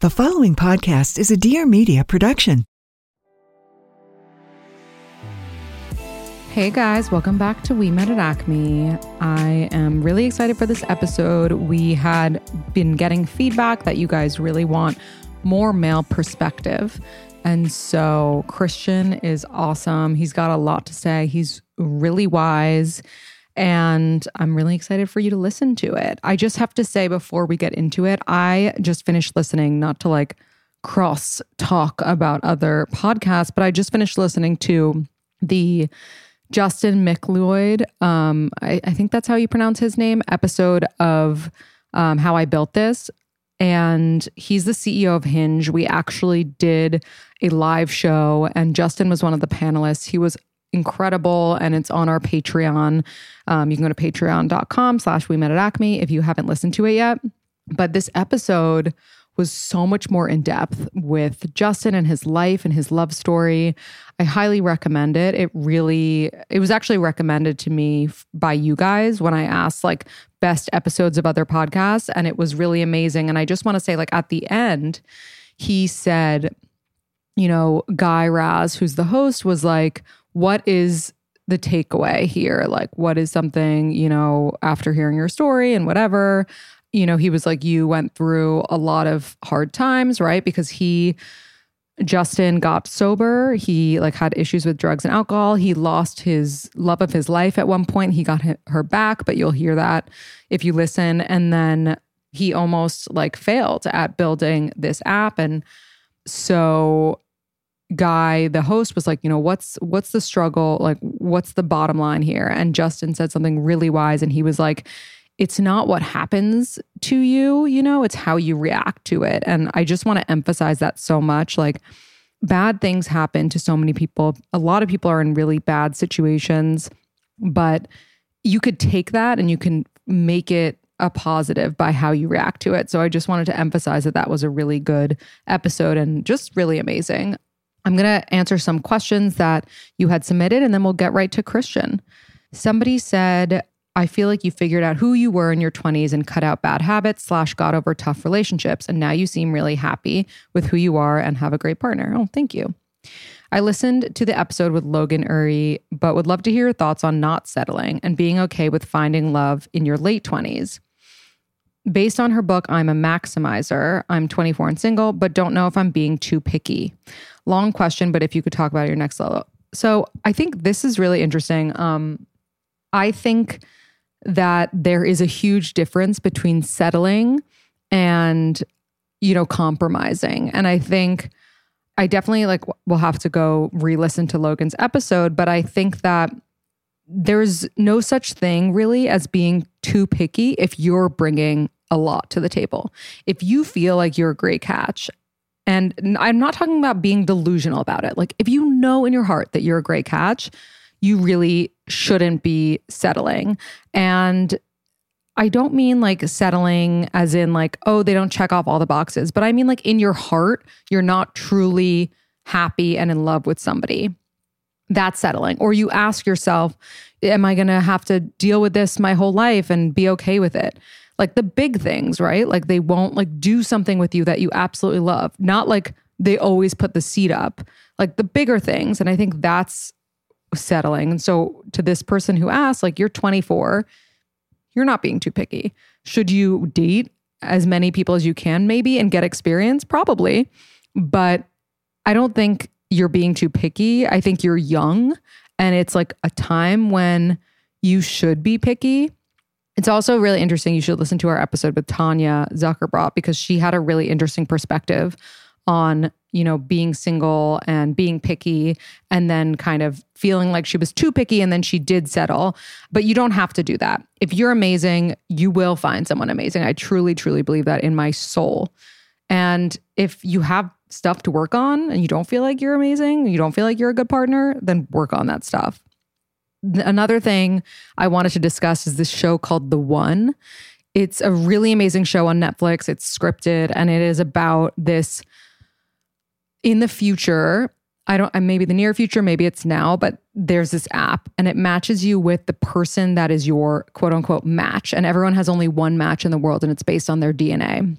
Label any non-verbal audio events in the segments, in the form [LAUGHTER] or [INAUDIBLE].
The following podcast is a Dear Media production. Hey guys, welcome back to We Met at Acme. I am really excited for this episode. We had been getting feedback that you guys really want more male perspective. And so Christian is awesome. He's got a lot to say. He's really wise. And I'm really excited for you to listen to it. I just have to say before we get into it, I just finished listening, not to like cross talk about other podcasts, but I just finished listening to the Justin McLeod, um, I, I, think that's how you pronounce his name, episode of um, How I Built This. And he's the CEO of Hinge. We actually did a live show, and Justin was one of the panelists. He was incredible and it's on our patreon. Um, you can go to patreon.com slash we met at acme if you haven't listened to it yet. But this episode was so much more in depth with justin and his life and his love story. I highly recommend it. It really it was actually recommended to me by you guys when i asked like best episodes of other podcasts and it was really amazing. And i just want to say like at the end he said you know guy raz who's the host was like what is the takeaway here? Like, what is something, you know, after hearing your story and whatever, you know, he was like, you went through a lot of hard times, right? Because he, Justin got sober. He like had issues with drugs and alcohol. He lost his love of his life at one point. He got her back, but you'll hear that if you listen. And then he almost like failed at building this app. And so guy the host was like you know what's what's the struggle? Like what's the bottom line here? And justin said something really wise and he was like it's not what happens to you you know it's how you react to it. And i just want to emphasize that so much. Like bad things happen to so many people. A lot of people are in really bad situations but you could take that and you can make it a positive by how you react to it. So I just wanted to emphasize that that was a really good episode and just really amazing. I'm going to answer some questions that you had submitted and then we'll get right to Christian. Somebody said, I feel like you figured out who you were in your 20s and cut out bad habits slash got over tough relationships. And now you seem really happy with who you are and have a great partner. Oh, thank you. I listened to the episode with Logan Ury, but would love to hear your thoughts on not settling and being okay with finding love in your late 20s. Based on her book, I'm a maximizer. I'm 24 and single, but don't know if I'm being too picky. Long question, but if you could talk about your next level. So I think this is really interesting. Um, I think that there is a huge difference between settling and, you know, compromising. And I think I definitely like will have to go re listen to Logan's episode, but I think that there's no such thing really as being too picky if you're bringing a lot to the table. If you feel like you're a great catch, and I'm not talking about being delusional about it. Like, if you know in your heart that you're a great catch, you really shouldn't be settling. And I don't mean like settling as in like, oh, they don't check off all the boxes, but I mean like in your heart, you're not truly happy and in love with somebody. That's settling. Or you ask yourself, am I going to have to deal with this my whole life and be okay with it? Like the big things, right? Like they won't like do something with you that you absolutely love. Not like they always put the seat up, like the bigger things. And I think that's settling. And so to this person who asked, like, you're 24, you're not being too picky. Should you date as many people as you can, maybe, and get experience, probably. But I don't think you're being too picky. I think you're young and it's like a time when you should be picky. It's also really interesting. You should listen to our episode with Tanya Zuckerbrot because she had a really interesting perspective on, you know, being single and being picky and then kind of feeling like she was too picky and then she did settle. But you don't have to do that. If you're amazing, you will find someone amazing. I truly, truly believe that in my soul. And if you have stuff to work on and you don't feel like you're amazing, you don't feel like you're a good partner, then work on that stuff. Another thing I wanted to discuss is this show called The One. It's a really amazing show on Netflix. It's scripted and it is about this in the future. I don't, maybe the near future, maybe it's now, but there's this app and it matches you with the person that is your quote unquote match. And everyone has only one match in the world and it's based on their DNA.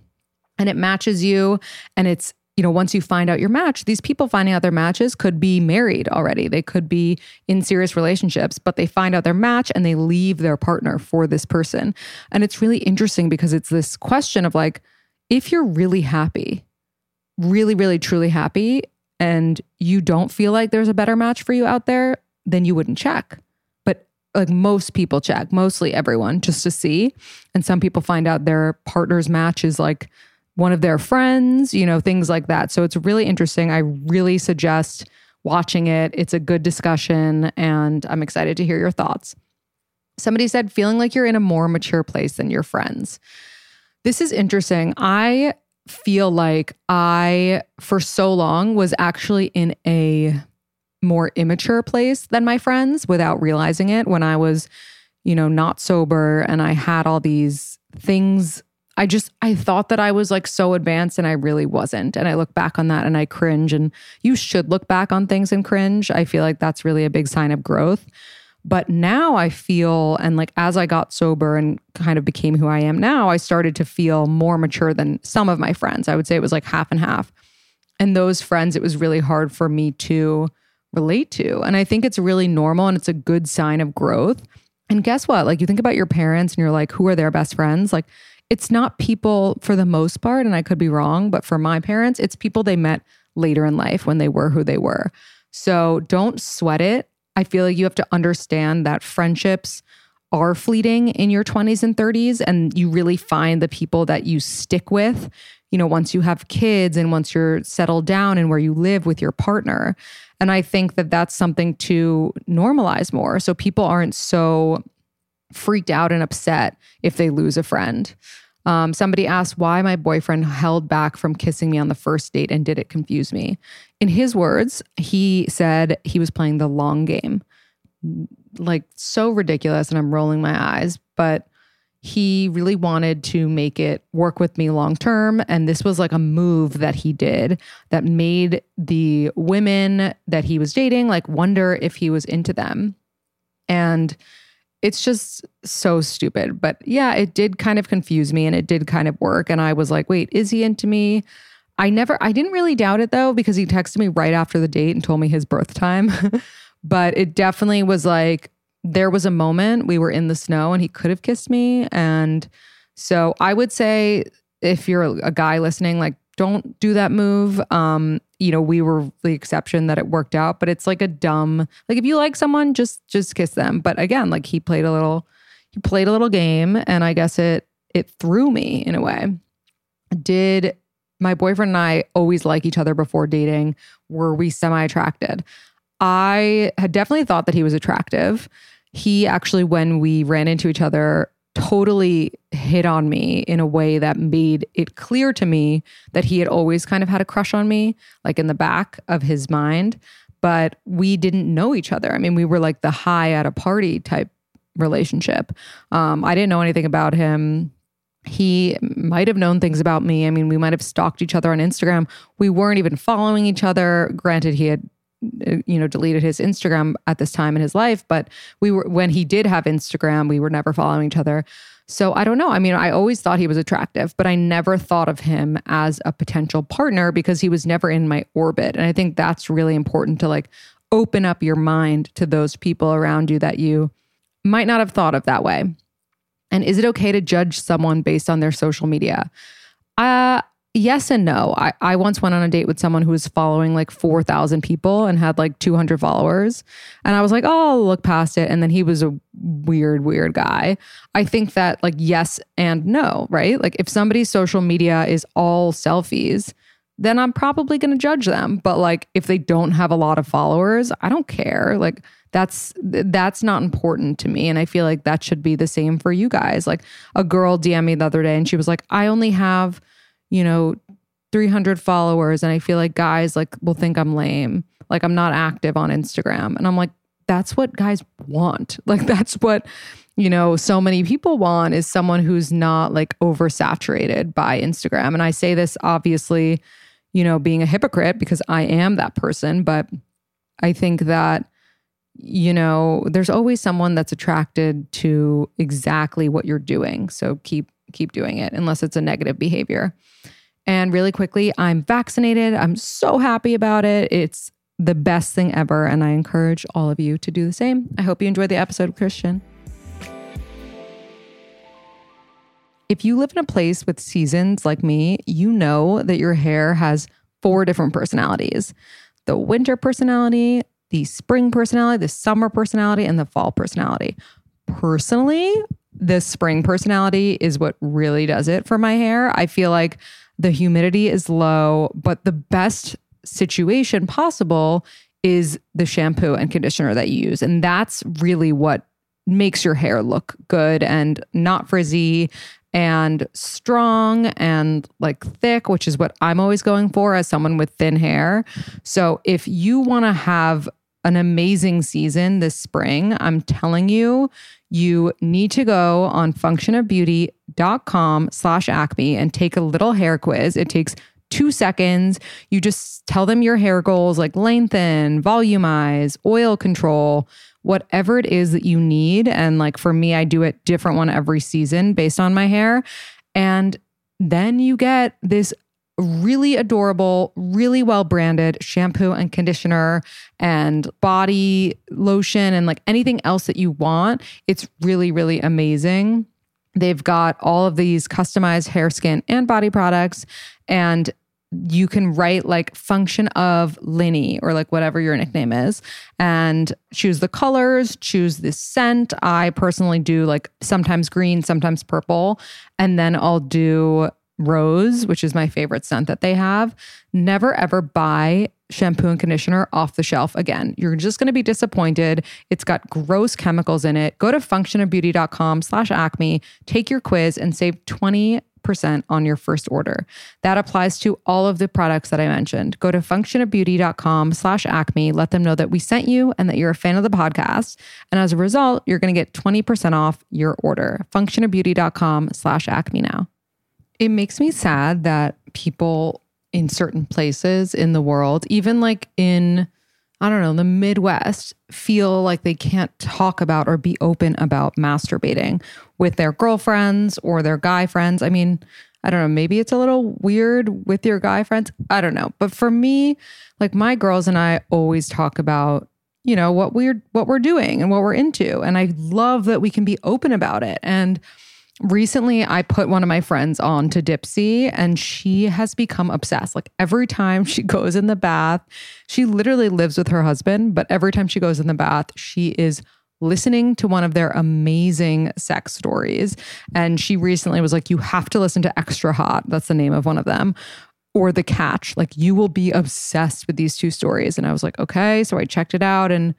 And it matches you and it's you know, once you find out your match, these people finding out their matches could be married already. They could be in serious relationships, but they find out their match and they leave their partner for this person. And it's really interesting because it's this question of like, if you're really happy, really, really, truly happy, and you don't feel like there's a better match for you out there, then you wouldn't check. But like most people check, mostly everyone, just to see. And some people find out their partner's match is like, one of their friends, you know, things like that. So it's really interesting. I really suggest watching it. It's a good discussion, and I'm excited to hear your thoughts. Somebody said, feeling like you're in a more mature place than your friends. This is interesting. I feel like I, for so long, was actually in a more immature place than my friends without realizing it when I was, you know, not sober and I had all these things I just I thought that I was like so advanced and I really wasn't. And I look back on that and I cringe and you should look back on things and cringe. I feel like that's really a big sign of growth. But now I feel and like as I got sober and kind of became who I am now, I started to feel more mature than some of my friends. I would say it was like half and half. And those friends it was really hard for me to relate to. And I think it's really normal and it's a good sign of growth. And guess what? Like you think about your parents and you're like, who are their best friends? Like it's not people for the most part, and I could be wrong, but for my parents, it's people they met later in life when they were who they were. So don't sweat it. I feel like you have to understand that friendships are fleeting in your 20s and 30s, and you really find the people that you stick with, you know, once you have kids and once you're settled down and where you live with your partner. And I think that that's something to normalize more so people aren't so freaked out and upset if they lose a friend. Um, somebody asked why my boyfriend held back from kissing me on the first date and did it confuse me. In his words, he said he was playing the long game. Like, so ridiculous. And I'm rolling my eyes, but he really wanted to make it work with me long term. And this was like a move that he did that made the women that he was dating like wonder if he was into them. And it's just so stupid. But yeah, it did kind of confuse me and it did kind of work. And I was like, wait, is he into me? I never, I didn't really doubt it though, because he texted me right after the date and told me his birth time. [LAUGHS] but it definitely was like, there was a moment we were in the snow and he could have kissed me. And so I would say, if you're a guy listening, like, don't do that move. Um, you know, we were the exception that it worked out, but it's like a dumb like if you like someone, just just kiss them. But again, like he played a little he played a little game and I guess it it threw me in a way. Did my boyfriend and I always like each other before dating? Were we semi attracted? I had definitely thought that he was attractive. He actually, when we ran into each other, totally hit on me in a way that made it clear to me that he had always kind of had a crush on me, like in the back of his mind. But we didn't know each other. I mean, we were like the high at a party type relationship. Um, I didn't know anything about him. He might have known things about me. I mean, we might have stalked each other on Instagram. We weren't even following each other. Granted, he had you know deleted his Instagram at this time in his life but we were when he did have Instagram we were never following each other. So I don't know. I mean I always thought he was attractive but I never thought of him as a potential partner because he was never in my orbit. And I think that's really important to like open up your mind to those people around you that you might not have thought of that way. And is it okay to judge someone based on their social media? Uh, yes and no. I, I once went on a date with someone who was following like 4,000 people and had like 200 followers. And I was like, oh, I'll look past it. And then he was a weird, weird guy. I think that like yes and no, right? Like if somebody's social media is all selfies, then I'm probably going to judge them. But like if they don't have a lot of followers, I don't care. Like that's that's not important to me and I feel like that should be the same for you guys. Like a girl DM me the other day and she was like, "I only have, you know, 300 followers and I feel like guys like will think I'm lame. Like I'm not active on Instagram." And I'm like, "That's what guys want. [LAUGHS] Like that's what you know, so many people want is someone who's not like oversaturated by Instagram. And I say this obviously you know, being a hypocrite because I am that person. But I think that, you know, there's always someone that's attracted to exactly what you're doing. So keep keep doing it unless it's a negative behavior. And really quickly, I'm vaccinated. I'm so happy about it. It's the best thing ever. And I encourage all of you to do the same. I hope you enjoyed the episode, Christian. If you live in a place with seasons like me, you know that your hair has four different personalities the winter personality, the spring personality, the summer personality, and the fall personality. Personally, the spring personality is what really does it for my hair. I feel like the humidity is low, but the best situation possible is the shampoo and conditioner that you use. And that's really what makes your hair look good and not frizzy and strong and like thick, which is what I'm always going for as someone with thin hair. So if you want to have an amazing season this spring, I'm telling you, you need to go on functionofbeauty.com slash acme and take a little hair quiz. It takes two seconds. You just tell them your hair goals like lengthen, volumize, oil control whatever it is that you need. And like for me, I do it different one every season based on my hair. And then you get this really adorable, really well branded shampoo and conditioner and body lotion and like anything else that you want. It's really, really amazing. They've got all of these customized hair, skin, and body products. And you can write like function of Linny or like whatever your nickname is and choose the colors, choose the scent. I personally do like sometimes green, sometimes purple. And then I'll do rose, which is my favorite scent that they have. Never ever buy shampoo and conditioner off the shelf again. You're just going to be disappointed. It's got gross chemicals in it. Go to functionofbeauty.com slash acme, take your quiz and save 20 percent on your first order. That applies to all of the products that I mentioned. Go to functionofbeauty.com slash acme. Let them know that we sent you and that you're a fan of the podcast. And as a result, you're going to get 20% off your order. Functionofbeauty.com slash acme now. It makes me sad that people in certain places in the world, even like in I don't know, the Midwest feel like they can't talk about or be open about masturbating with their girlfriends or their guy friends. I mean, I don't know, maybe it's a little weird with your guy friends. I don't know. But for me, like my girls and I always talk about, you know, what we're what we're doing and what we're into. And I love that we can be open about it. And recently I put one of my friends on to Dipsea and she has become obsessed. Like every time she [LAUGHS] goes in the bath, she literally lives with her husband, but every time she goes in the bath, she is listening to one of their amazing sex stories. And she recently was like, You have to listen to Extra Hot. That's the name of one of them. Or The Catch. Like, you will be obsessed with these two stories. And I was like, Okay. So I checked it out and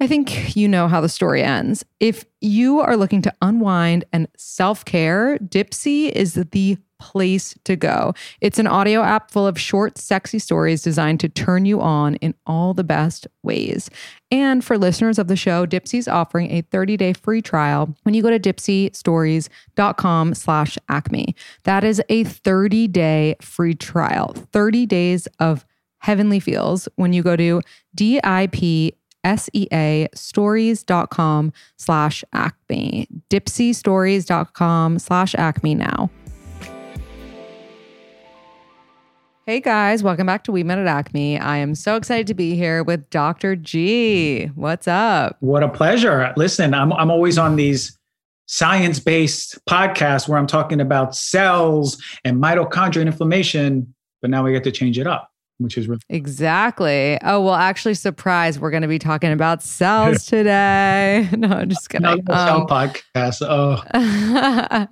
I think you know how the story ends. If you are looking to unwind and self care, Dipsea is the place to go. It's an audio app full of short, sexy stories designed to turn you on in all the best ways. And for listeners of the show, Dipsea's offering a 30-day free trial when you go to dipseastories.com slash acme. That is a 30-day free trial, 30 days of heavenly feels when you go to DIP S-E-A stories.com slash acme. Dipseastories.com slash acme now. Hey guys, welcome back to We Met at Acme. I am so excited to be here with Dr. G. What's up? What a pleasure. Listen, I'm I'm always on these science based podcasts where I'm talking about cells and mitochondria and inflammation, but now we get to change it up which is really exactly. Oh well, actually, surprise! We're going to be talking about cells [LAUGHS] today. [LAUGHS] no, I'm just kidding. Um, cell podcast. Oh,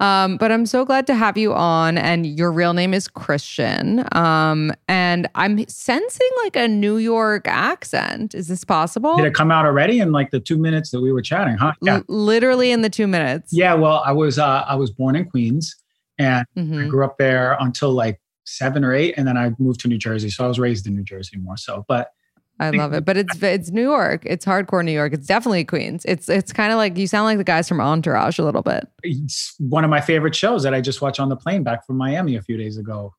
[LAUGHS] um, but I'm so glad to have you on. And your real name is Christian. Um, and I'm sensing like a New York accent. Is this possible? Did it come out already in like the two minutes that we were chatting? Huh? Yeah. L- literally in the two minutes. Yeah. Well, I was uh, I was born in Queens, and mm-hmm. I grew up there until like seven or eight, and then I moved to New Jersey. So I was raised in New Jersey more so. But I love it, but it's it's New York. It's hardcore New York. It's definitely Queens. It's it's kind of like you sound like the guys from Entourage a little bit. It's one of my favorite shows that I just watched on the plane back from Miami a few days ago.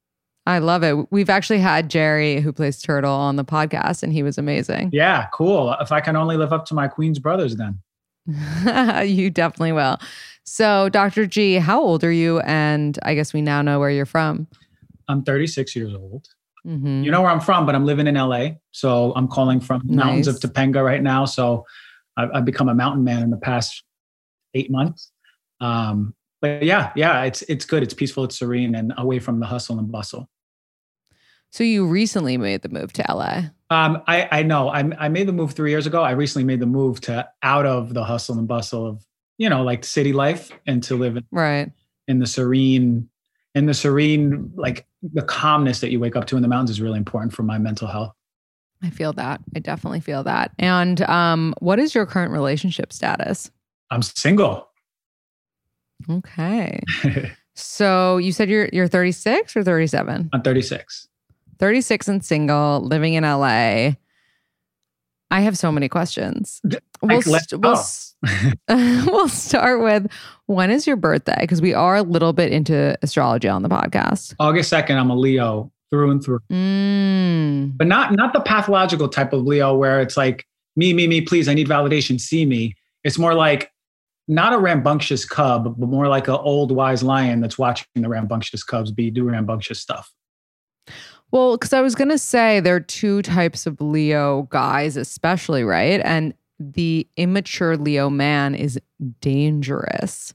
I love it. We've actually had Jerry, who plays Turtle, on the podcast, and he was amazing. Yeah, cool. If I can only live up to my Queens brothers, then [LAUGHS] you definitely will. So, Dr. G, how old are you? And I guess we now know where you're from. I'm 36 years old. Mm-hmm. You know where I'm from, but I'm living in LA. So I'm calling from nice. mountains of Topanga right now. So I've, I've, become a mountain man in the past eight months. Um, but yeah, yeah, it's it's good. It's peaceful. It's serene, and away from the hustle and bustle. So you recently made the move to LA. Um, I, I know. I, I made the move three years ago. I recently made the move to out of the hustle and bustle of you know like city life and to live in, right in the serene and the serene like the calmness that you wake up to in the mountains is really important for my mental health. I feel that. I definitely feel that. And um what is your current relationship status? I'm single. Okay. [LAUGHS] So you said you're you're 36 or 37 i'm 36 36 and single living in la I have so many questions. We'll, st- we'll, [LAUGHS] we'll start with when is your birthday? Because we are a little bit into astrology on the podcast. August 2nd, I'm a Leo through and through. Mm. But not not the pathological type of Leo where it's like, me, me, me, please, I need validation, see me. It's more like not a rambunctious cub, but more like an old wise lion that's watching the rambunctious cubs be do rambunctious stuff. Well, because I was going to say there are two types of Leo guys, especially, right? And the immature Leo man is dangerous,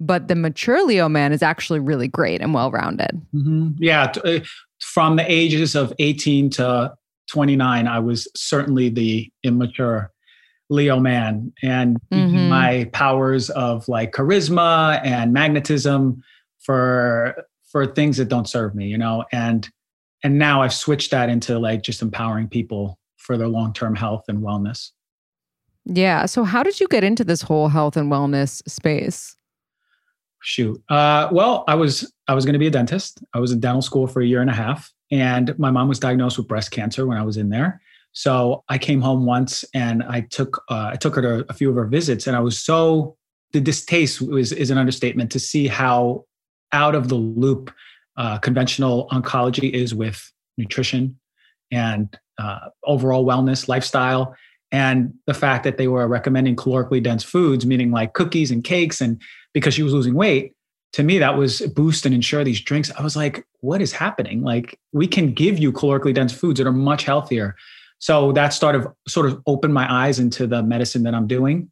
but the mature Leo man is actually really great and well rounded. Mm-hmm. Yeah. Uh, from the ages of 18 to 29, I was certainly the immature Leo man and mm-hmm. my powers of like charisma and magnetism for for things that don't serve me, you know, and and now I've switched that into like just empowering people for their long term health and wellness. Yeah. So how did you get into this whole health and wellness space? Shoot. Uh, well, I was I was going to be a dentist. I was in dental school for a year and a half, and my mom was diagnosed with breast cancer when I was in there. So I came home once, and I took uh, I took her to a few of her visits, and I was so the distaste was is an understatement to see how out of the loop uh, conventional oncology is with nutrition and uh, overall wellness, lifestyle, and the fact that they were recommending calorically dense foods, meaning like cookies and cakes, and because she was losing weight, to me that was boost and ensure these drinks. I was like, what is happening? Like we can give you calorically dense foods that are much healthier. So that started sort of opened my eyes into the medicine that I'm doing.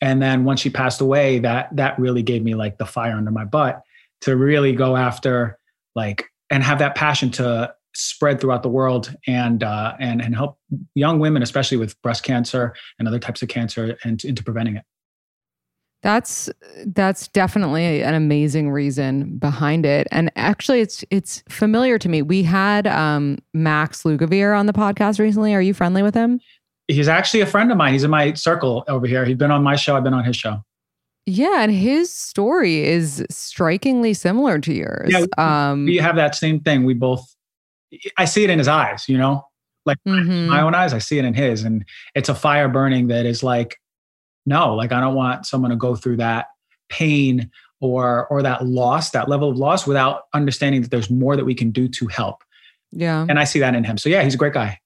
And then once she passed away, that that really gave me like the fire under my butt to really go after like and have that passion to spread throughout the world and uh, and and help young women, especially with breast cancer and other types of cancer, and into preventing it. That's that's definitely an amazing reason behind it, and actually, it's it's familiar to me. We had um, Max Lugavere on the podcast recently. Are you friendly with him? He's actually a friend of mine. He's in my circle over here. He's been on my show. I've been on his show. Yeah, and his story is strikingly similar to yours. Yeah, um, we have that same thing. We both, I see it in his eyes, you know, like mm-hmm. my own eyes. I see it in his, and it's a fire burning that is like, no, like I don't want someone to go through that pain or or that loss, that level of loss, without understanding that there's more that we can do to help. Yeah, and I see that in him. So yeah, he's a great guy.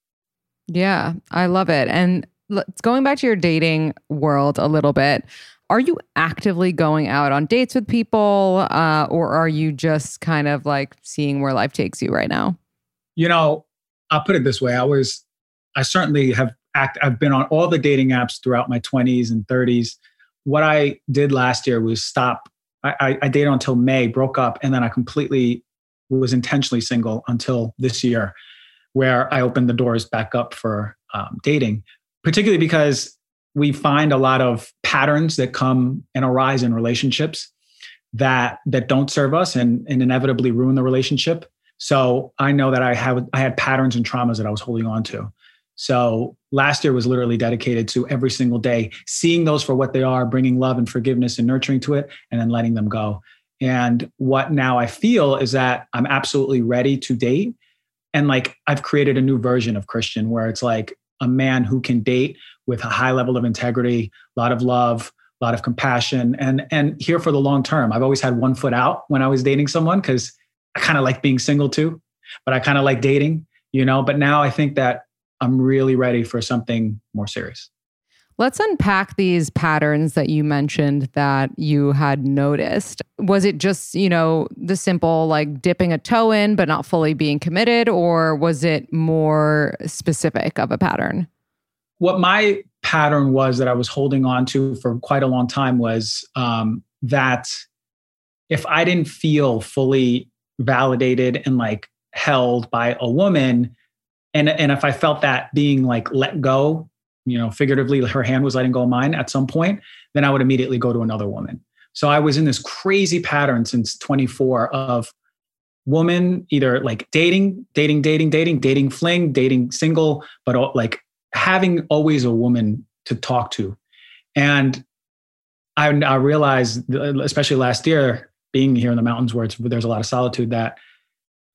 Yeah, I love it. And going back to your dating world a little bit are you actively going out on dates with people uh, or are you just kind of like seeing where life takes you right now you know i'll put it this way i was i certainly have act i've been on all the dating apps throughout my 20s and 30s what I did last year was stop. I, I, I dated until May, broke up, and then I completely was intentionally single until this year, where I opened the doors back up for um, dating, particularly because we find a lot of patterns that come and arise in relationships that that don't serve us and, and inevitably ruin the relationship. So I know that I have I had patterns and traumas that I was holding on to. So last year was literally dedicated to every single day seeing those for what they are, bringing love and forgiveness and nurturing to it, and then letting them go. And what now I feel is that I'm absolutely ready to date. And like I've created a new version of Christian where it's like a man who can date with a high level of integrity, a lot of love, a lot of compassion, and and here for the long term. I've always had one foot out when I was dating someone because I kind of like being single too, but I kind of like dating, you know. But now I think that I'm really ready for something more serious. Let's unpack these patterns that you mentioned that you had noticed. Was it just, you know, the simple like dipping a toe in but not fully being committed, or was it more specific of a pattern? What my pattern was that I was holding on to for quite a long time was um, that if I didn't feel fully validated and like held by a woman, and and if I felt that being like let go you know, figuratively, her hand was letting go of mine at some point, then I would immediately go to another woman. So I was in this crazy pattern since 24 of woman either like dating, dating, dating, dating, dating fling, dating single, but like having always a woman to talk to. And I, I realized, especially last year, being here in the mountains where there's a lot of solitude, that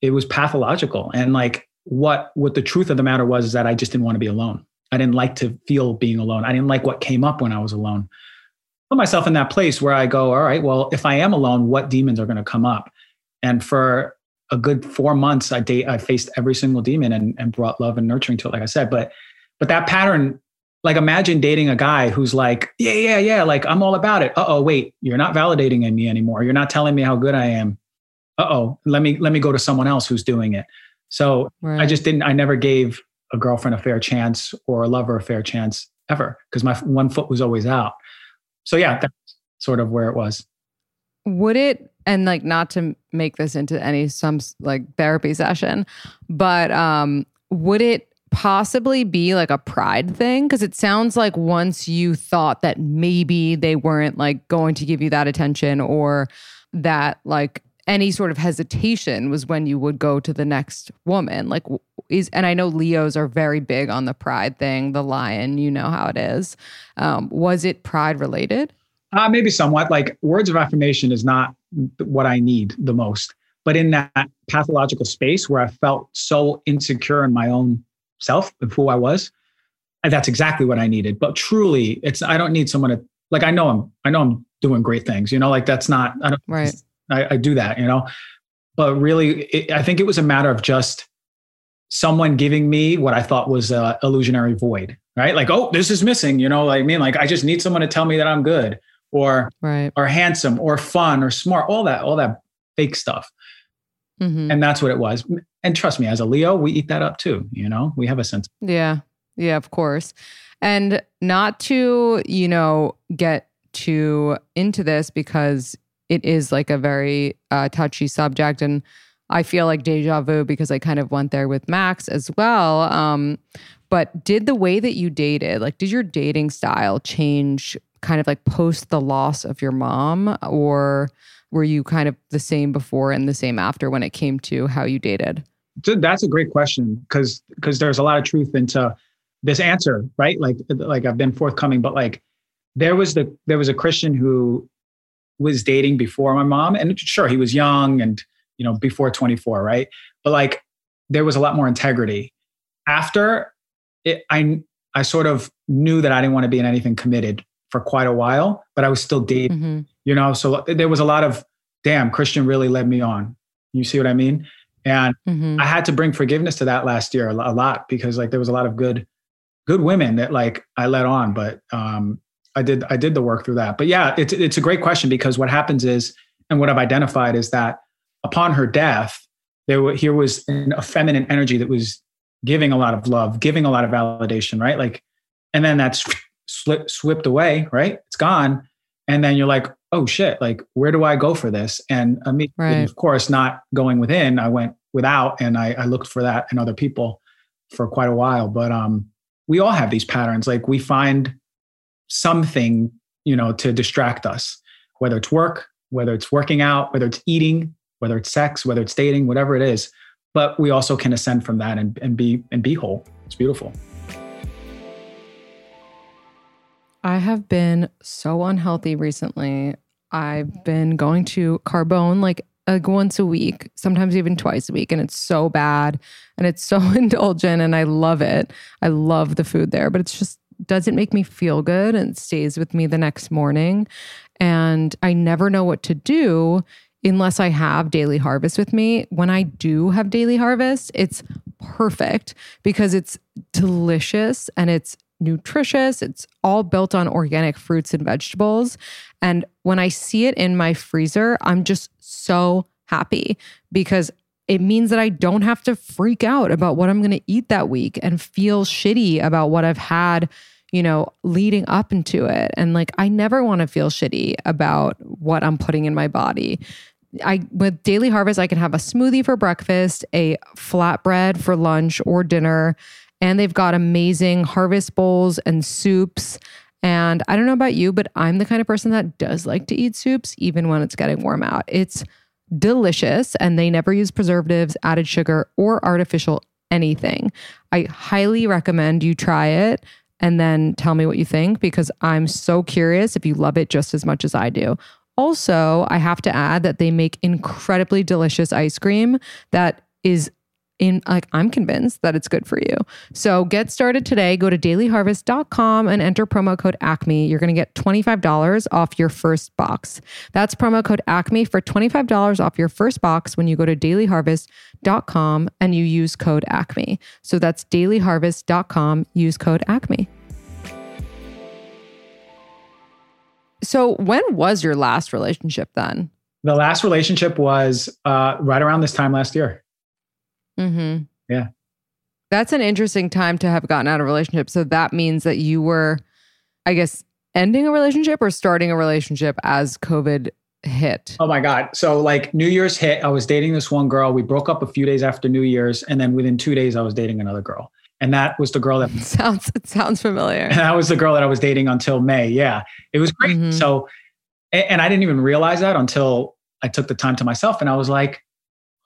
it was pathological. And like what what the truth of the matter was is that I just didn't want to be alone. I didn't like to feel being alone. I didn't like what came up when I was alone. Put myself in that place where I go, all right, well, if I am alone, what demons are going to come up? And for a good four months, I date, I faced every single demon and, and brought love and nurturing to it, like I said. But but that pattern, like imagine dating a guy who's like, yeah, yeah, yeah, like I'm all about it. Uh oh, wait, you're not validating in me anymore. You're not telling me how good I am. Uh oh, let me let me go to someone else who's doing it. So right. I just didn't. I never gave a girlfriend a fair chance or a lover a fair chance ever because my one foot was always out. So yeah, that's sort of where it was. Would it and like not to make this into any some like therapy session, but um would it possibly be like a pride thing? Because it sounds like once you thought that maybe they weren't like going to give you that attention or that like any sort of hesitation was when you would go to the next woman like is and i know leos are very big on the pride thing the lion you know how it is. Um, was it pride related? Uh, maybe somewhat. Like words of affirmation is not what i need the most. But in that pathological space where i felt so insecure in my own self of who i was that's exactly what i needed but truly it's i don't need someone to like i know i'm i know i'm doing great things you know like that's not i don't right I, I do that, you know. But really, it, I think it was a matter of just someone giving me what I thought was a illusionary void, right? Like, oh, this is missing, you know. Like, I mean, like I just need someone to tell me that I'm good, or right. or handsome, or fun, or smart, all that, all that fake stuff. Mm-hmm. And that's what it was. And trust me, as a Leo, we eat that up too. You know, we have a sense. Yeah, yeah, of course. And not to, you know, get too into this because it is like a very uh, touchy subject. And I feel like deja vu because I kind of went there with Max as well. Um, but did the way that you dated, like, did your dating style change kind of like post the loss of your mom? Or were you kind of the same before and the same after when it came to how you dated? That's a great question because because there's a lot of truth into this answer, right? Like like I've been forthcoming, but like there was the there was a Christian who was dating before my mom and sure he was young and you know before 24 right but like there was a lot more integrity after it i i sort of knew that i didn't want to be in anything committed for quite a while but i was still dating mm-hmm. You know so there was a lot of damn christian really led me on you see what i mean and mm-hmm. i had to bring forgiveness to that last year a lot because like there was a lot of good good women that like i let on but um I did I did the work through that. But yeah, it's it's a great question because what happens is, and what I've identified is that upon her death, there were, here was an, a feminine energy that was giving a lot of love, giving a lot of validation, right? Like, and then that's slipped swept away, right? It's gone, and then you're like oh shit like where do i go for this? And i mean Right. of course not going within i went without and I, I looked for that in other people for quite a while. But um we all have these patterns. Like we find something you know to distract us whether it's work whether it's working out whether it's eating whether it's sex whether it's dating whatever it is. But we also can ascend from that and, and be and be whole. It's beautiful I have been so unhealthy recently. I've mm-hmm. been going to Carbone like like once a week, sometimes even twice a week, and it's so bad and it's so [LAUGHS] indulgent, and I love it. I love the food there, but it's just doesn't make me feel good and stays with me the next morning. And I never know what to do unless I have daily harvest with me. When I do have daily harvest, it's perfect because it's delicious and it's nutritious. It's all built on organic fruits and vegetables. And when I see it in my freezer, I'm just so happy because it means that I don't have to freak out about what I'm going to eat that week and feel shitty about what I've had, you know, leading up into it. And like, I never want to feel shitty about what I'm putting in my body. I with Daily Harvest, I can have a smoothie for breakfast, a flatbread for lunch or dinner, and they've got amazing harvest bowls and soups. And I don't know about you, but I'm the kind of person that does like to eat soups even when it's getting warm out. It's delicious and they never use preservatives, added sugar, or artificial anything. I highly recommend you try it and then tell me what you think because I'm so curious if you love it just as much as I do. Also, I have to add that they make incredibly delicious ice cream that is in like I'm convinced that it's good for you. So get started today. Go to dailyharvest.com and enter promo code ACME. You're going to get $25 off your first box. That's promo code ACME for $25 off your first box when you go to dailyharvest.com and you use code ACME. So that's dailyharvest.com, use code ACME. So when was your last relationship then? the last relationship was uh, right around this time last year Mm-hmm. Yeah. That's an interesting time to have gotten out of a relationship. So that means that you were, I guess, ending a relationship or starting a relationship as COVID hit. Oh my God. So, like, New Year's hit. I was dating this one girl. We broke up a few days after New Year's. And then within two days, I was dating another girl. And that was the girl that, [LAUGHS] sounds it sounds familiar. [LAUGHS] that was the girl that I was dating until May. Yeah. It was great. Mhm. So, and I didn't even realize that until I took the time to myself. And I was like,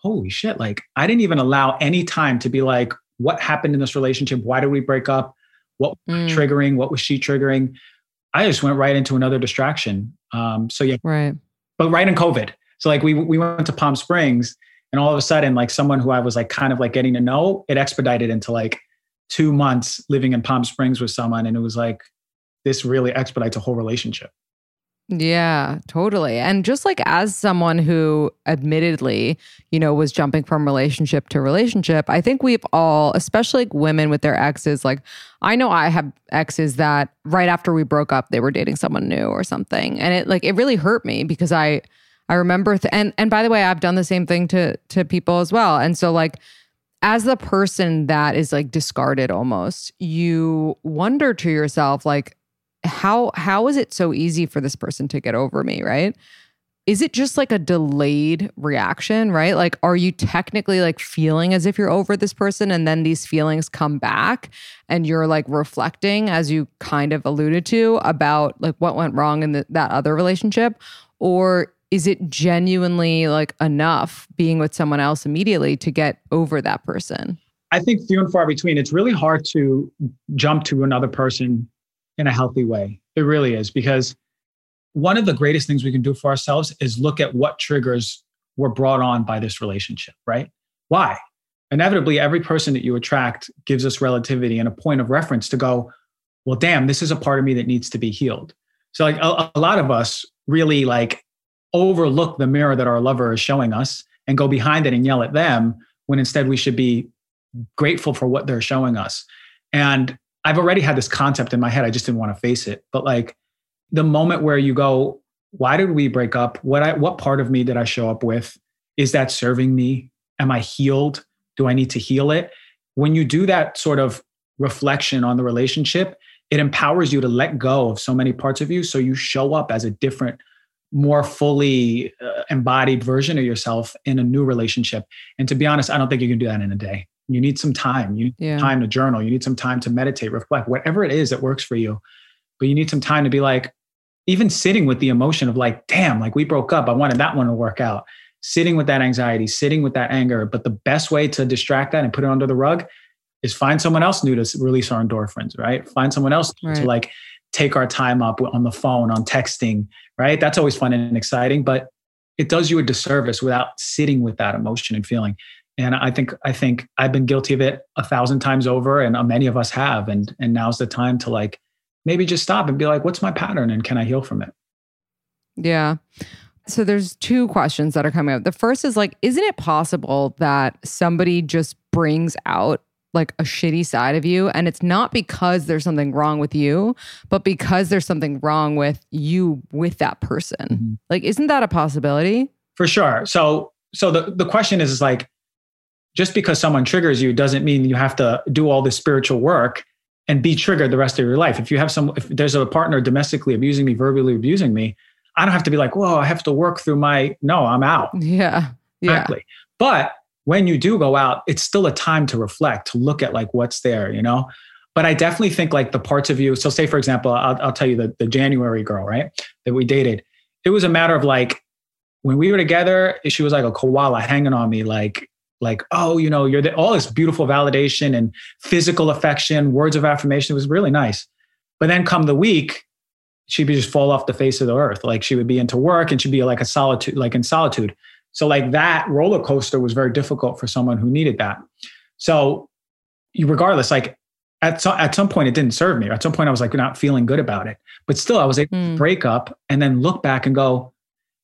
holy shit. Like, I didn't even allow any time to be like, what happened in this relationship? Why did we break up? What was Mm, triggering? What was she triggering? I just went right into another distraction. Um, so, yeah, right. but right in COVID. So like we we went to Palm Springs and all of a sudden like someone who I was like kind of like getting to know, it expedited into like 2 months living in Palm Springs with someone and it was like this really expedites a whole relationship. Yeah, totally. And just like as someone who admittedly, you know, was jumping from relationship to relationship, I think we've all, especially like women with their exes, like I know I have exes that right after we broke up, they were dating someone new or something. And it like it really hurt me because I I remember th- and and by the way, I've done the same thing to to people as well. And so like as the person that is like discarded almost, you wonder to yourself like how how is it so easy for this person to get over me, right? Is it just like a delayed reaction, right? Like are you technically like feeling as if you're over this person and then these feelings come back and you're like reflecting as you kind of alluded to about like what went wrong in the, that other relationship or is it genuinely like enough being with someone else immediately to get over that person? I think few and far between. It's really hard to jump to another person in a healthy way. It really is because one of the greatest things we can do for ourselves is look at what triggers were brought on by this relationship, right? Why? Inevitably, every person that you attract gives us relativity and a point of reference to go, well, damn, this is a part of me that needs to be healed. So, like a, a lot of us really like overlook the mirror that our lover is showing us and go behind it and yell at them when instead we should be grateful for what they're showing us. And I've already had this concept in my head. I just didn't want to face it. But like the moment where you go, why did we break up? What I what part of me did I show up with? Is that serving me? Am I healed? Do I need to heal it? When you do that sort of reflection on the relationship, it empowers you to let go of so many parts of you so you show up as a different more fully uh, embodied version of yourself in a new relationship and to be honest i don't think you can do that in a day you need some time. You need Yeah. time to journal. You need some time to meditate reflect whatever it is that works for you. But you need some time to be like even sitting with the emotion of like damn like we broke up. I wanted that one to work out. Sitting with that anxiety sitting with that anger. But the best way to distract that and put it under the rug is find someone else new to release our endorphins right? Find someone else Right. to like take our time up on the phone on texting right? That's always fun and exciting but it does you a disservice without sitting with that emotion and feeling and i think i think i've been guilty of it a thousand times over and uh, many of us have and and now's the time to like maybe just stop and be like what's my pattern and can i heal from it Yeah. So there's two questions that are coming up. The first is like, isn't it possible that somebody just brings out like a shitty side of you and it's not because there's something wrong with you, but because there's something wrong with you with that person? Mhm. Like, isn't that a possibility? for sure so so the, the question is, is like just because someone triggers you doesn't mean you have to do all this spiritual work and be triggered the rest of your life if you have some if there's a partner domestically abusing me verbally abusing me i don't have to be like whoa i have to work through my no i'm out Yeah. Yeah. Exactly. But when you do go out, it's still a time to reflect, to look at like what's there, you know? But I definitely think like the parts of you. So, say for example, I'll, I'll tell you the, the January girl, right? That we dated. It was a matter of like when we were together, she was like a koala hanging on me, like, like, oh, you know, you're the, all this beautiful validation and physical affection, words of affirmation. It was really nice. But then come the week, she'd be just fall off the face of the earth. Like she would be into work and she'd be like a solitude, like in solitude. So like that roller coaster was very difficult for someone who needed that. So you- regardless, like at some, at some point it didn't serve me. At some point I was like not feeling good about it, but still I was able Mm. to break up and then look back and go,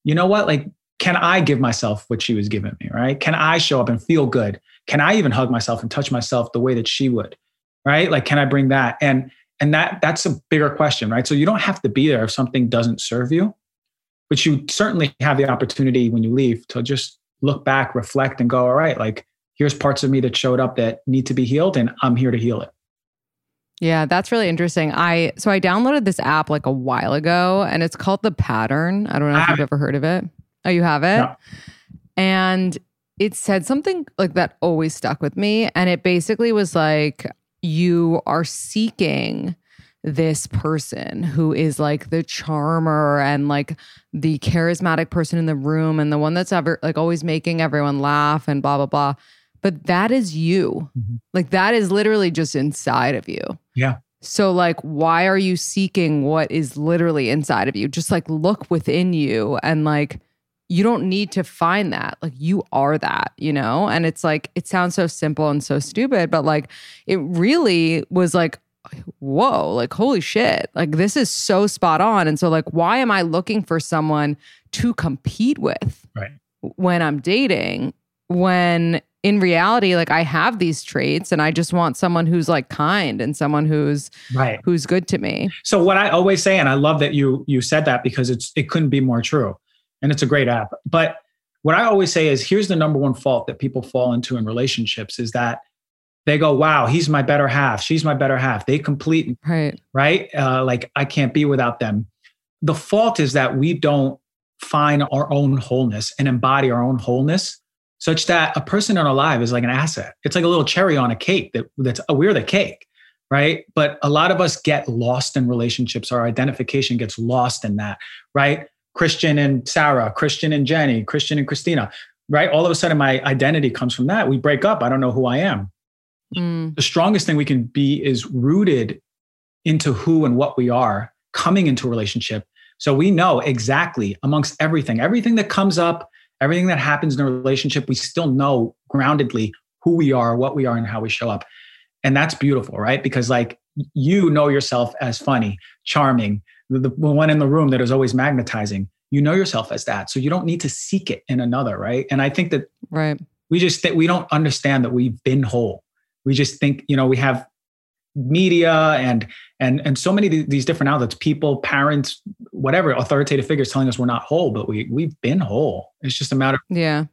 you know what? Like, can I give myself what she was giving me? Right? Can I show up and feel good? Can I even hug myself and touch myself the way that she would? Right? Like, can I bring that? And and that that's a bigger question, right? So you don't have to be there if something doesn't serve you but you certainly have the opportunity when you leave to just look back, reflect, and go, all right, like here's parts of me that showed up that need to be healed, and I'm here to heal it. Yeah, that's really interesting. I so I downloaded this app like a while ago and it's called The Pattern. I don't know if have you've ever heard of it. Oh, you have it? No. And it said something like that always stuck with me and it basically was like you are seeking this person who is like the charmer and like the charismatic person in the room and the one that's ever like always making everyone laugh and blah blah blah. But that is you. Mhm. Like that is literally just inside of you. Yeah. So, like, why are you seeking what is literally inside of you? Just like look within you and like, you don't need to find that. Like, you are that, you know? And it's like, it sounds so simple and so stupid, but like, it really was like, whoa, like, holy shit. Like, this is so spot on. And so, like, why am I looking for someone to compete with Right. when I'm dating? When in reality, like, I have these traits and I just want someone who's like kind and someone who's, Right. who's good to me. So what I always say, and I love that you you said that because it's it couldn't be more true, and it's a great app. But what I always say is, here's the number one fault that people fall into in relationships is that they go, "Wow, he's my better half. She's my better half. They complete Right. right? Uh, like I can't be without them. The fault is that we don't find our own wholeness and embody our own wholeness, such that a person in our life is like an asset. It's like a little cherry on a cake that that's uh, we're the cake, right? But a lot of us get lost in relationships. Our identification gets lost in that, right? Christian and Sarah, Christian and Jenny, Christian and Christina, right? All of a sudden, my identity comes from that. We break up. I don't know who I am Mm, the strongest thing we can be is rooted into who and what we are coming into a relationship. So we know exactly amongst everything, everything that comes up, everything that happens in a relationship, we still know groundedly who we are, what we are, and how we show up. And that's beautiful, right? Because like you know yourself as funny, charming, the, the one in the room that is always magnetizing. You know yourself as that. So you don't need to seek it in another, right? And I think that right. we just that we don't understand that we've been whole we just think you know we have media and and and so many of these different outlets people parents whatever authoritative figures telling us we're not whole but we we've been whole it's just a matter of Yeah.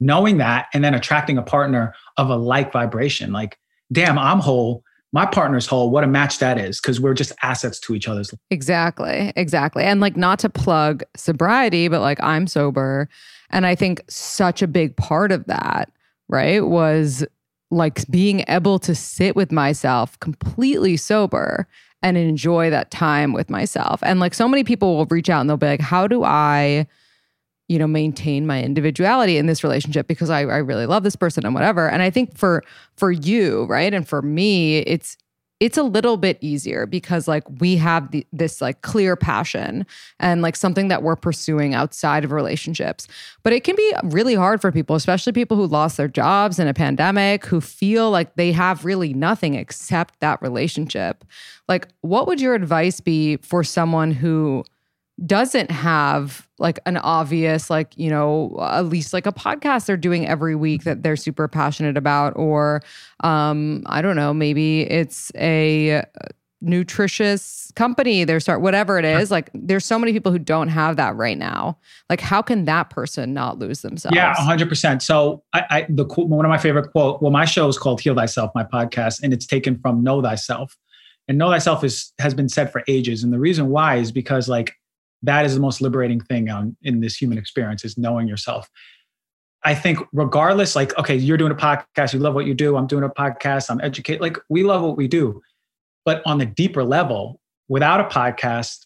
knowing that and then attracting a partner of a like vibration like damn i'm whole my partner's whole, what a match that is because we're just assets to each other's. Exactly. Exactly. And like not to plug sobriety, but like I'm sober. And I think such a big part of that, right, was like being able to sit with myself completely sober and enjoy that time with myself. And like so many people will reach out and they'll be like, how do I, you know, maintain my individuality in this relationship because I, I really love this person and whatever. And I think for for you, right, and for me, it's it's a little bit easier because like we have the, this like clear passion and like something that we're pursuing outside of relationships but it can be really hard for people especially people who lost their jobs in a pandemic who feel like they have really nothing except that relationship like what would your advice be for someone who doesn't have like an obvious like you know at least like a podcast they're doing every week that they're super passionate about or um i don't know maybe it's a nutritious company they're start whatever it is like there's so many people who don't have that right now. Like how can that person not lose themselves? Yeah 100% so i, I the one of my favorite quote well my show is called heal thyself my podcast and it's taken from know thyself. And know thyself is has been said for ages. And the reason why is because like that is the most liberating thing on, in this human experience is knowing yourself. I think regardless like okay you're doing a podcast you love what you do i'm doing a podcast i'm educated like we love what we do. But on the deeper level without a podcast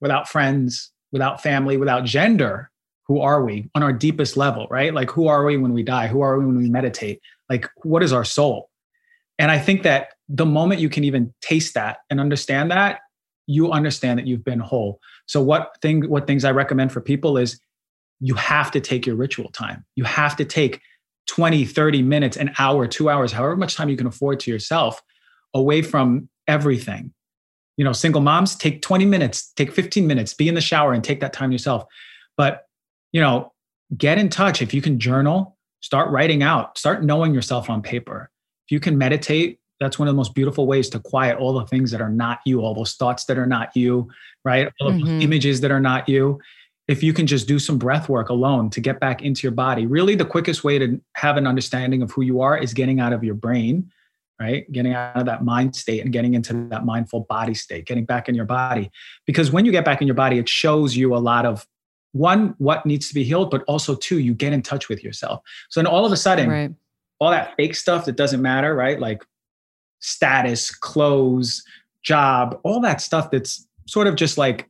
without friends without family without gender who are we? On our deepest level right? Like who are we when we die? Who are we when we meditate? Like what is our soul? And i think that the moment you can even taste that and understand that you understand that you've been whole so what thing what things I recommend for people is you have to take your ritual time. You have to take 20, 30 minutes, an hour, 2 hours, however much time you can afford to yourself away from everything. You know, single moms take 20 minutes, take 15 minutes, be in the shower and take that time yourself. But, you know, get in touch if you can journal, start writing out, start knowing yourself on paper. If you can meditate, that's one of the most beautiful ways to quiet all the things that are not you, all those thoughts that are not you, right? All mm-hmm. those images that are not you. If you can just do some breath work alone to get back into your body, really the quickest way to have an understanding of who you are is getting out of your brain, right? Getting out of that mind state and getting into that mindful body state, getting back in your body. Because when you get back in your body, it shows you a lot of one, what needs to be healed, but also two, you get in touch with yourself. So then all of a sudden, right. all that fake stuff that doesn't matter, right? Like status, clothes, job, all that stuff that's sort of just like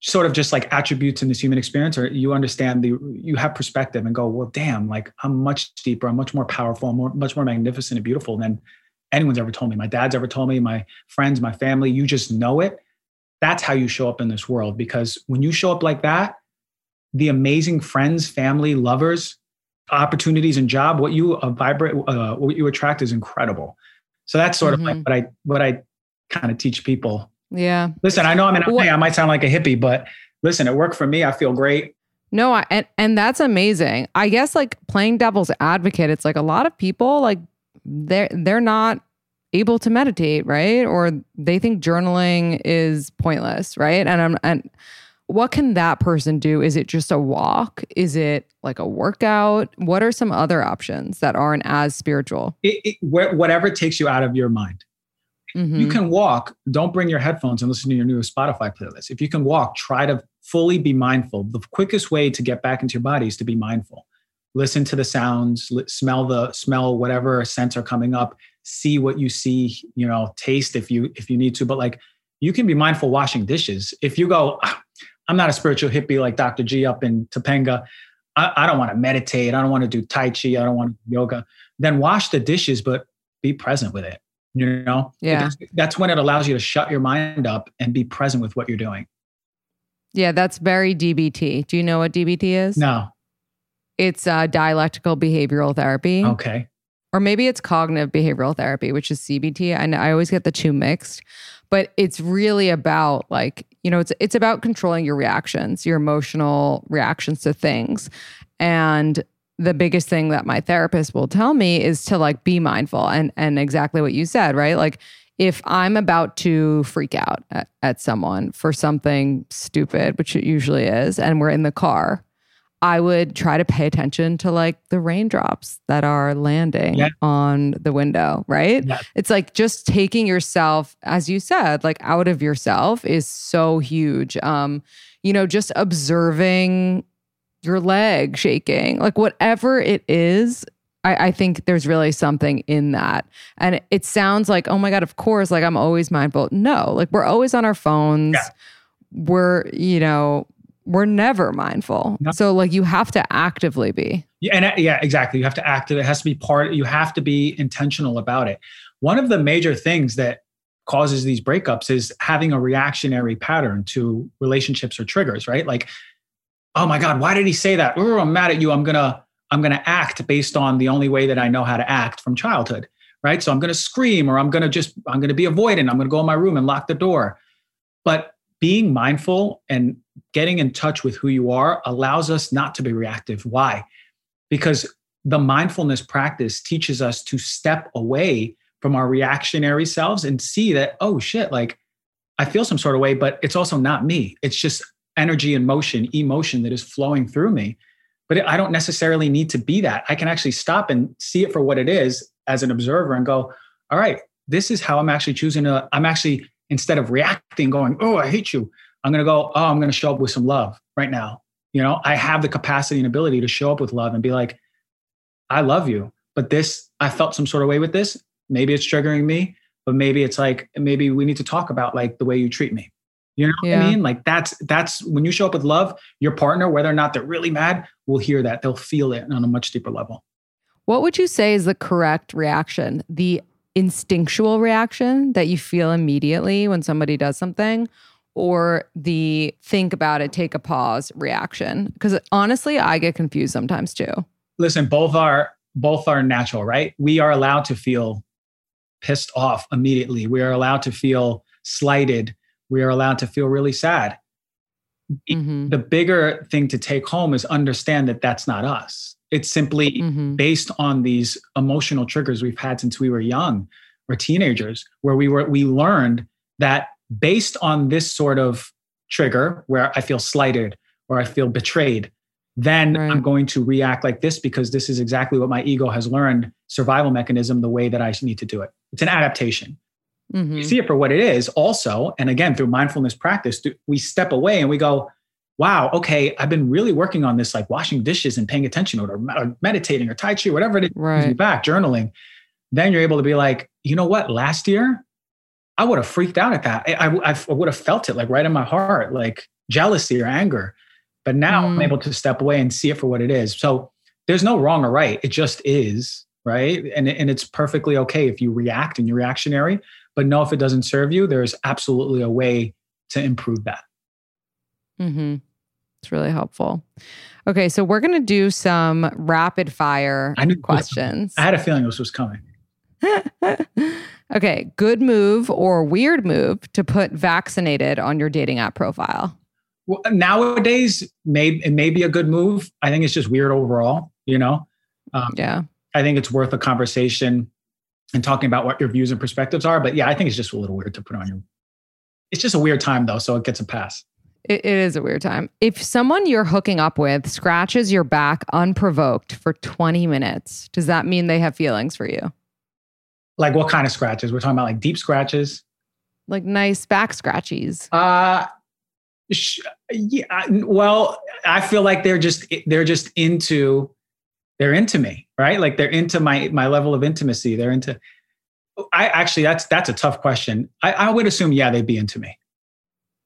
sort of just like attributes in this human experience or you understand the you have perspective and go well damn like i'm much deeper i'm much more powerful i'm more, much more magnificent and beautiful than anyone's ever told me my dad's ever told me my friends my family you just know it. That's how you show up in this world because when you show up like that the amazing friends family lovers opportunities and job what you uh, vibrate uh, what you attract is incredible so that's sort mm-hmm. of like what I what I kind of teach people. Yeah. Listen, I know I'm an well, I might sound like a hippie, but listen, it worked for me. I feel great. No, I, and and that's amazing. I guess like playing devil's advocate, it's like a lot of people like they're they're not able to meditate, right? Or they think journaling is pointless, right? And I'm and what can that person do? Is it just a walk? Is it like a workout? What are some other options that aren't as spiritual? It, it, whatever takes you out of your mind. Mm-hmm. You can walk. Don't bring your headphones and listen to your new Spotify playlist. If you can walk, try to fully be mindful. The quickest way to get back into your body is to be mindful. Listen to the sounds, smell the smell whatever scents are coming up, see what you see, you know, taste if you if you need to. But like you can be mindful washing dishes. If you go, ah, I'm not a spiritual hippie like Dr. G up in Topanga. I, I don't want to meditate. I don't want to do Tai Chi. I don't want to do yoga. Then wash the dishes, but be present with it. You know? Yeah. That's, that's when it allows you to shut your mind up and be present with what you're doing. Yeah, that's very DBT. Do you know what DBT is? No. It's uh, dialectical behavioral therapy. Okay. Or maybe it's cognitive behavioral therapy, which is CBT. And I always get the two mixed but it's really about like you know it's it's about controlling your reactions your emotional reactions to things. And the biggest thing that my therapist will tell me is to like be mindful and and exactly what you said right? Like if i'm about to freak out at, at someone for something stupid which it usually is and we're in the car I would try to pay attention to like the raindrops that are landing Yeah. on the window, right? Yeah. It's like just taking yourself, as you said, like out of yourself is so huge. Um, you know, just observing your leg shaking, like whatever it is. I, I think there's really something in that. And it, it sounds like, oh my God, of course, like I'm always mindful. No, like we're always on our phones. Yeah. We're, you know, we're never mindful. No. So like you have to actively be. Yeah, and yeah, exactly. You have to act. It has to be part. You have to be intentional about it. One of the major things that causes these breakups is having a reactionary pattern to relationships or triggers. Right? Like, oh my god, why did he say that? Oh, I'm mad at you. I'm gonna I'm gonna act based on the only way that I know how to act from childhood. Right? So I'm gonna scream, or I'm gonna just I'm gonna be avoidant. I'm gonna go in my room and lock the door. But being mindful and getting in touch with who you are allows us not to be reactive. Why? Because the mindfulness practice teaches us to step away from our reactionary selves and see that, oh shit, like I feel some sort of way, but it's also not me. It's just energy and motion, emotion that is flowing through me. But I don't necessarily need to be that. I can actually stop and see it for what it is as an observer and go, all right, this is how I'm actually choosing to, I'm actually, instead of reacting, going, oh, I hate you, I'm going to go, oh, I'm going to show up with some love right now. You know, I have the capacity and ability to show up with love and be like, I love you, but this, I felt some sort of way with this. Maybe it's triggering me, but maybe it's like, maybe we need to talk about like the way you treat me. You know what Yeah. I mean? Like that's, that's when you show up with love, your partner, whether or not they're really mad, will hear that. They'll feel it on a much deeper level. What would you say is the correct reaction? The instinctual reaction that you feel immediately when somebody does something, or the think about it, take a pause reaction? Because honestly, I get confused sometimes too. listen both are both are natural right we are allowed to feel pissed off immediately we are allowed to feel slighted we are allowed to feel really sad Mhm. the bigger thing to take home is understand that that's not us it's simply Mhm. based on these emotional triggers we've had since we were young or teenagers where we were we learned that based on this sort of trigger where i feel slighted or i feel betrayed then Right. i'm going to react like this because this is exactly what my ego has learned survival mechanism the way that i need to do it it's an adaptation Mhm. you see it for what it is also and again through mindfulness practice we step away and we go wow okay i've been really working on this like washing dishes and paying attention or, or meditating or tai chi whatever it is Right. back journaling. Then you're able to be like you know what last year i would have freaked out at that. I, I, I would have felt it like right in my heart like jealousy or anger. But now i'm Mm. able to step away and see it for what it is. So there's no wrong or right. It just is right? And, and it's perfectly okay if you react and you're reactionary. But know if it doesn't serve you there's absolutely a way to improve that. Mm-hmm. It's really helpful. Okay, so we're gonna do some rapid fire I knew this was questions. i had a feeling this was coming [LAUGHS] okay, good move or weird move to put vaccinated on your dating app profile. well, nowadays may it may be a good move i think it's just weird overall you know um, Yeah. I think it's worth a conversation and talking about what your views and perspectives are. But yeah, I think it's just a little weird to put on your. It's just a weird time though, so it gets a pass. It, it is a weird time. If someone you're hooking up with scratches your back unprovoked for 20 minutes, does that mean they have feelings for you? Like what kind of scratches? We're talking about like deep scratches. Like nice back scratchies. Uh sh- yeah. Well, I feel like they're just they're just into they're into me, right? Like they're into my my level of intimacy. They're into. I actually that's that's a tough question. I, I would assume yeah they'd be into me.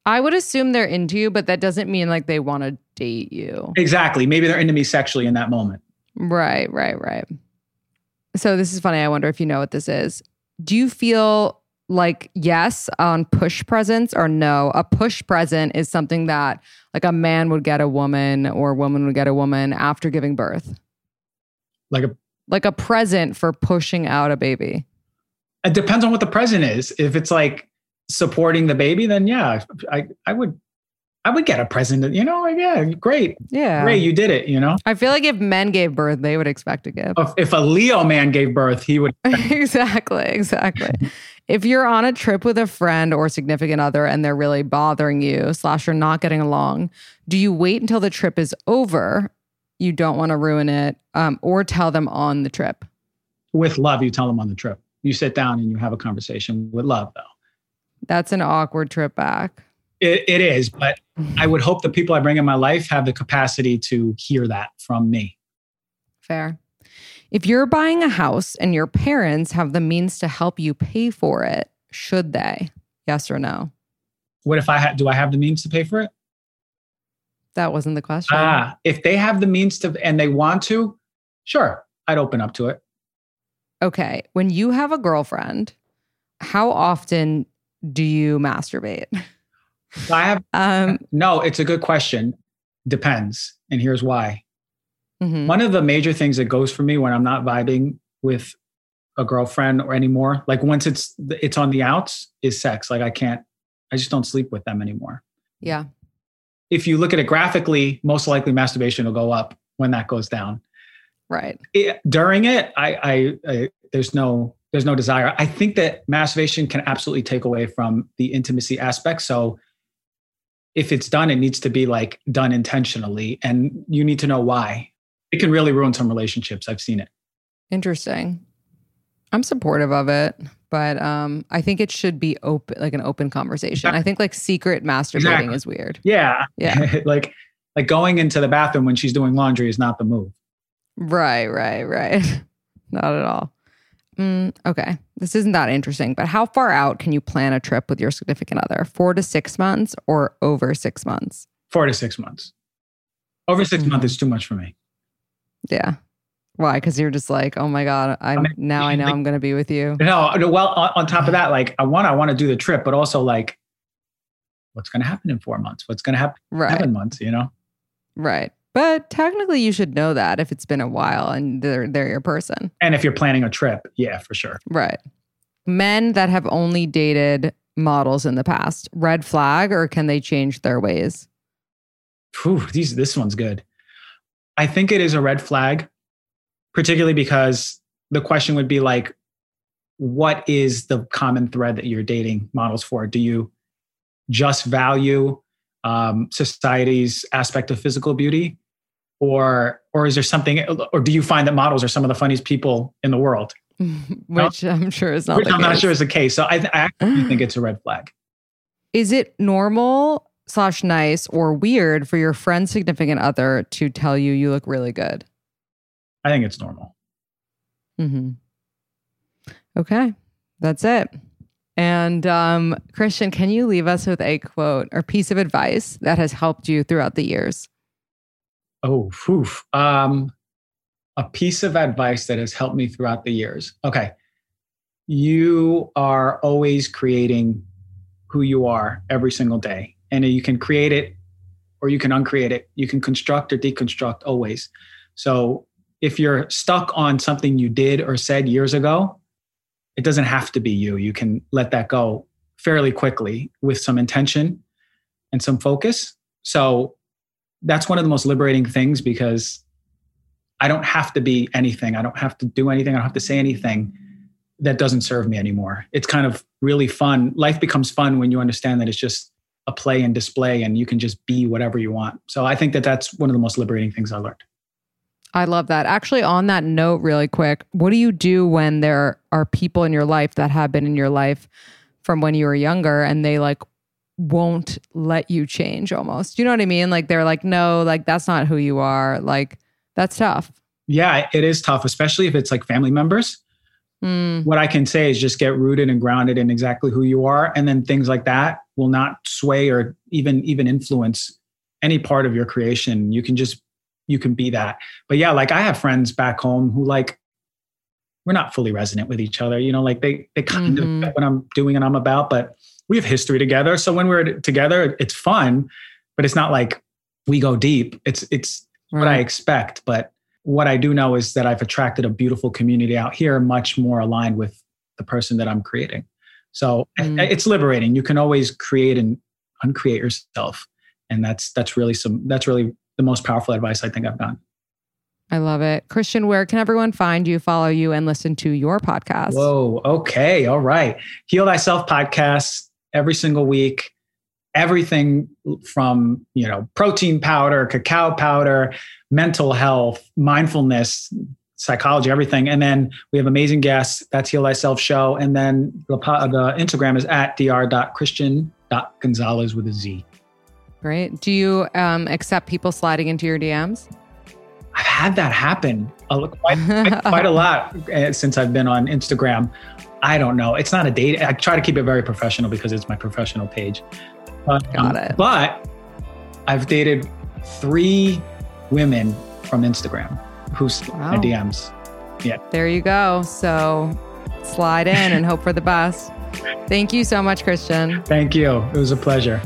I would assume they're into you, but that doesn't mean like they want to date you. Exactly. Maybe they're into me sexually in that moment. Right, right, right. So this is funny. I wonder if you know what this is. Do you feel like yes on push presents or no? A push present is something that like a man would get a woman or a woman would get a woman after giving birth. Like a Like a present for pushing out a baby. It depends on what the present is. If it's like supporting the baby, then yeah, I, I would I would get a present. You know, like yeah, great, Yeah. great, you did it. You know, I feel like if men gave birth, they would expect a gift. if, if a Leo man gave birth, he would. [LAUGHS] exactly, exactly. [LAUGHS] if you're on a trip with a friend or significant other and they're really bothering you, slash, you're not getting along, do you wait until the trip is over you don't want to ruin it, um, or tell them on the trip. With love, you tell them on the trip. You sit down and you have a conversation with love, though. That's an awkward trip back. It, it is, but [SIGHS] I would hope the people I bring in my life have the capacity to hear that from me. Fair. If you're buying a house and your parents have the means to help you pay for it, should they? Yes or no? What if I had, do I have the means to pay for it? That wasn't the question. Ah, if they have the means to and they want to, sure, I'd open up to it. Okay. When you have a girlfriend, how often do you masturbate? I have [LAUGHS] Um, no, it's a good question. Depends. And here's why. mhm. One of the major things that goes for me when I'm not vibing with a girlfriend or anymore, like once it's it's on the outs, is sex. Like I can't, I just don't sleep with them anymore. Yeah. If you look at it graphically, most likely masturbation will go up when that goes down. Right. It, during it, I, I, I there's no there's no desire. I think that masturbation can absolutely take away from the intimacy aspect. So if it's done, it needs to be like done intentionally, and you need to know why. It can really ruin some relationships. I've seen it. Interesting. I'm supportive of it, but um, I think it should be open, like an open conversation. I think like secret masturbating Exactly. is weird. Yeah, Yeah. [LAUGHS] like like going into the bathroom when she's doing laundry is not the move. Right, right, right. [LAUGHS] Not at all. Mm, okay. This isn't that interesting, but how far out can you plan a trip with your significant other? Four to six months or over six months? Four to six months. Over 6 Mhm. months is too much for me. Yeah. Why? Because you're just like, oh my God, I'm mean, now I know like- I'm gonna be with you. No, no, well, on, on top of that, like I want, I want to do the trip, but also like, what's going to happen in four months? What's going to happen in Right. seven months? You know? Right. But technically you should know that if it's been a while and they're they're your person. And if you're planning a trip, yeah, for sure. Right. Men that have only dated models in the past, red flag, or can they change their ways? Whew, these, this one's good. I think it is a red flag, particularly because the question would be like, what is the common thread that you're dating models for? Do you just value um, society's aspect of physical beauty, or or is there something, or do you find that models are some of the funniest people in the world? [LAUGHS] Which I'm sure is not Which I'm not sure is the case. So I, th- I actually think [GASPS] it's a red flag. Is it normal slash nice or weird for your friend's significant other to tell you you look really good? I think it's normal. Mm-hmm. Okay, that's it. And um, Christian, can you leave us with a quote or piece of advice that has helped you throughout the years? Oh, phew. Um, a piece of advice that has helped me throughout the years. Okay. You are always creating who you are every single day. And you can create it or you can uncreate it. You can construct or deconstruct always. So if you're stuck on something you did or said years ago, it doesn't have to be you. You can let that go fairly quickly with some intention and some focus. So that's one of the most liberating things because I don't have to be anything. I don't have to do anything. I don't have to say anything that doesn't serve me anymore. It's kind of really fun. Life becomes fun when you understand that it's just a play and display and you can just be whatever you want. So I think that that's one of the most liberating things I learned. I love that. Actually, on that note, really quick, what do you do when there are people in your life that have been in your life from when you were younger and they like won't let you change almost? You know what I mean? Like they're like, no, like that's not who you are. Like that's tough. Yeah, it is tough, especially if it's like family members. Mm, What I can say is just get rooted and grounded in exactly who you are. And then things like that will not sway or even even influence any part of your creation. You can just you can be that. But yeah, like I have friends back home who like we're not fully resonant with each other. You know, like they they kind Mhm. of get what I'm doing and I'm about, but we have history together. So when we're together, it's fun, but it's not like we go deep. It's it's what I expect. But what I do know is that I've attracted a beautiful community out here, much more aligned with the person that I'm creating. So Mm. it's liberating. You can always create and uncreate yourself, and that's that's really some that's really the most powerful advice I think I've gotten. I love it. Christian, where can everyone find you, follow you, and listen to your podcast? Whoa. Okay. All right. Heal Thyself podcast every single week. Everything from, you know, protein powder, cacao powder, mental health, mindfulness, psychology, everything. And then we have amazing guests. That's Heal Thyself Show. And then the, the Instagram is at dr.christian.gonzalez with a Z. Great. Do you um, accept people sliding into your DMs? I've had that happen a, quite, quite a [LAUGHS] lot uh, since I've been on Instagram. I don't know. It's not a date. I try to keep it very professional because it's my professional page. Got um, it. But I've dated three women from Instagram who's wow. my DMs. Yeah. There you go. So slide in and hope for the best. Thank you so much, Christian. Thank you. It was a pleasure.